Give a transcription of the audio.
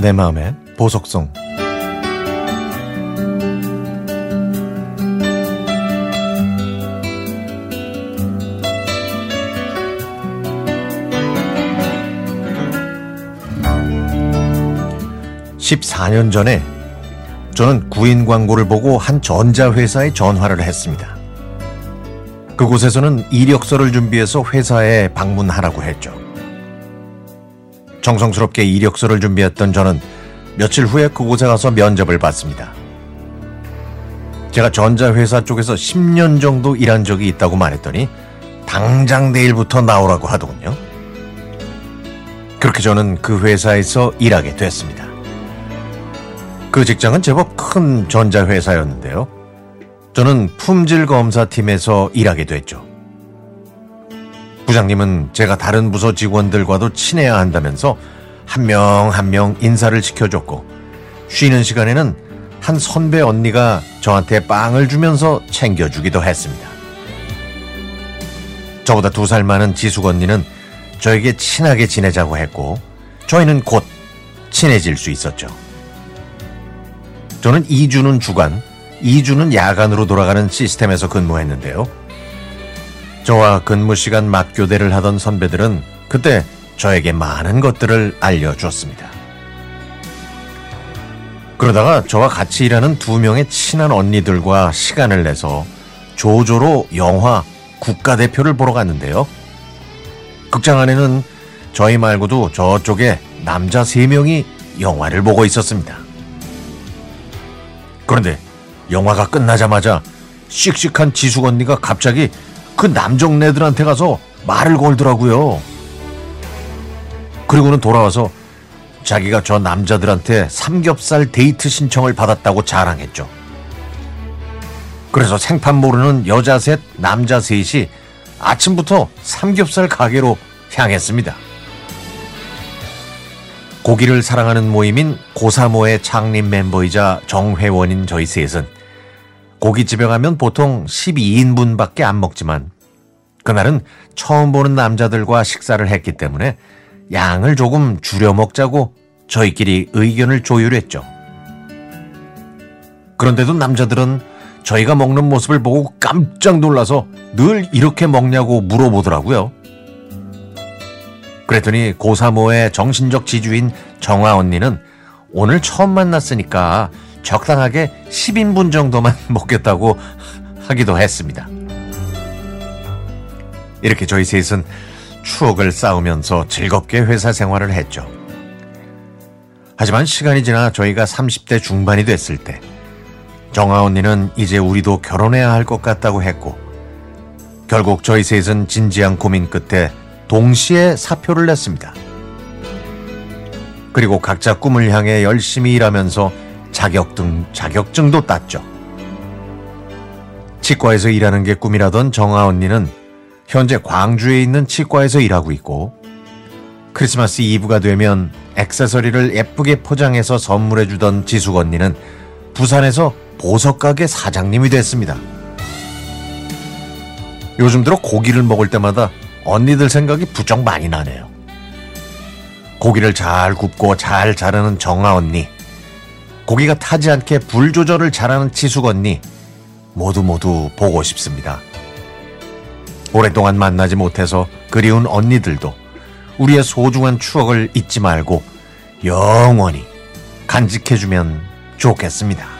내 마음의 보석성 14년 전에 저는 구인 광고를 보고 한 전자회사에 전화를 했습니다. 그곳에서는 이력서를 준비해서 회사에 방문하라고 했죠. 정성스럽게 이력서를 준비했던 저는 며칠 후에 그곳에 가서 면접을 받습니다. 제가 전자회사 쪽에서 10년 정도 일한 적이 있다고 말했더니 당장 내일부터 나오라고 하더군요. 그렇게 저는 그 회사에서 일하게 됐습니다. 그 직장은 제법 큰 전자회사였는데요. 저는 품질 검사팀에서 일하게 됐죠. 부장님은 제가 다른 부서 직원들과도 친해야 한다면서 한명 한 명 인사를 시켜줬고 쉬는 시간에는 한 선배 언니가 저한테 빵을 주면서 챙겨주기도 했습니다. 저보다 두 살 많은 지숙 언니는 저에게 친하게 지내자고 했고 저희는 곧 친해질 수 있었죠. 저는 2주는 주간, 2주는 야간으로 돌아가는 시스템에서 근무했는데요. 저와 근무 시간 맞교대를 하던 선배들은 그때 저에게 많은 것들을 알려주었습니다. 그러다가 저와 같이 일하는 두 명의 친한 언니들과 시간을 내서 조조로 영화 국가대표를 보러 갔는데요. 극장 안에는 저희 말고도 저쪽에 남자 세 명이 영화를 보고 있었습니다. 그런데 영화가 끝나자마자 씩씩한 지숙 언니가 갑자기 그 남정네들한테 가서 말을 걸더라고요. 그리고는 돌아와서 자기가 저 남자들한테 삼겹살 데이트 신청을 받았다고 자랑했죠. 그래서 생판 모르는 여자 셋, 남자 셋이 아침부터 삼겹살 가게로 향했습니다. 고기를 사랑하는 모임인 고사모의 창립 멤버이자 정회원인 저희 셋은 고깃집에 가면 보통 12인분밖에 안 먹지만 그날은 처음 보는 남자들과 식사를 했기 때문에 양을 조금 줄여 먹자고 저희끼리 의견을 조율했죠. 그런데도 남자들은 저희가 먹는 모습을 보고 깜짝 놀라서 늘 이렇게 먹냐고 물어보더라고요. 그랬더니 고사모의 정신적 지주인 정아 언니는 오늘 처음 만났으니까 적당하게 10인분 정도만 먹겠다고 하기도 했습니다. 이렇게 저희 셋은 추억을 쌓으면서 즐겁게 회사 생활을 했죠. 하지만 시간이 지나 저희가 30대 중반이 됐을 때 정아 언니는 이제 우리도 결혼해야 할 것 같다고 했고 결국 저희 셋은 진지한 고민 끝에 동시에 사표를 냈습니다. 그리고 각자 꿈을 향해 열심히 일하면서 자격등, 자격증도 땄죠. 치과에서 일하는 게 꿈이라던 정아 언니는 현재 광주에 있는 치과에서 일하고 있고 크리스마스 이브가 되면 액세서리를 예쁘게 포장해서 선물해주던 지숙 언니는 부산에서 보석가게 사장님이 됐습니다. 요즘 들어 고기를 먹을 때마다 언니들 생각이 부쩍 많이 나네요. 고기를 잘 굽고 잘 자르는 정아 언니, 고기가 타지 않게 불 조절을 잘하는 지숙 언니, 모두 모두 보고 싶습니다. 오랫동안 만나지 못해서 그리운 언니들도 우리의 소중한 추억을 잊지 말고 영원히 간직해주면 좋겠습니다.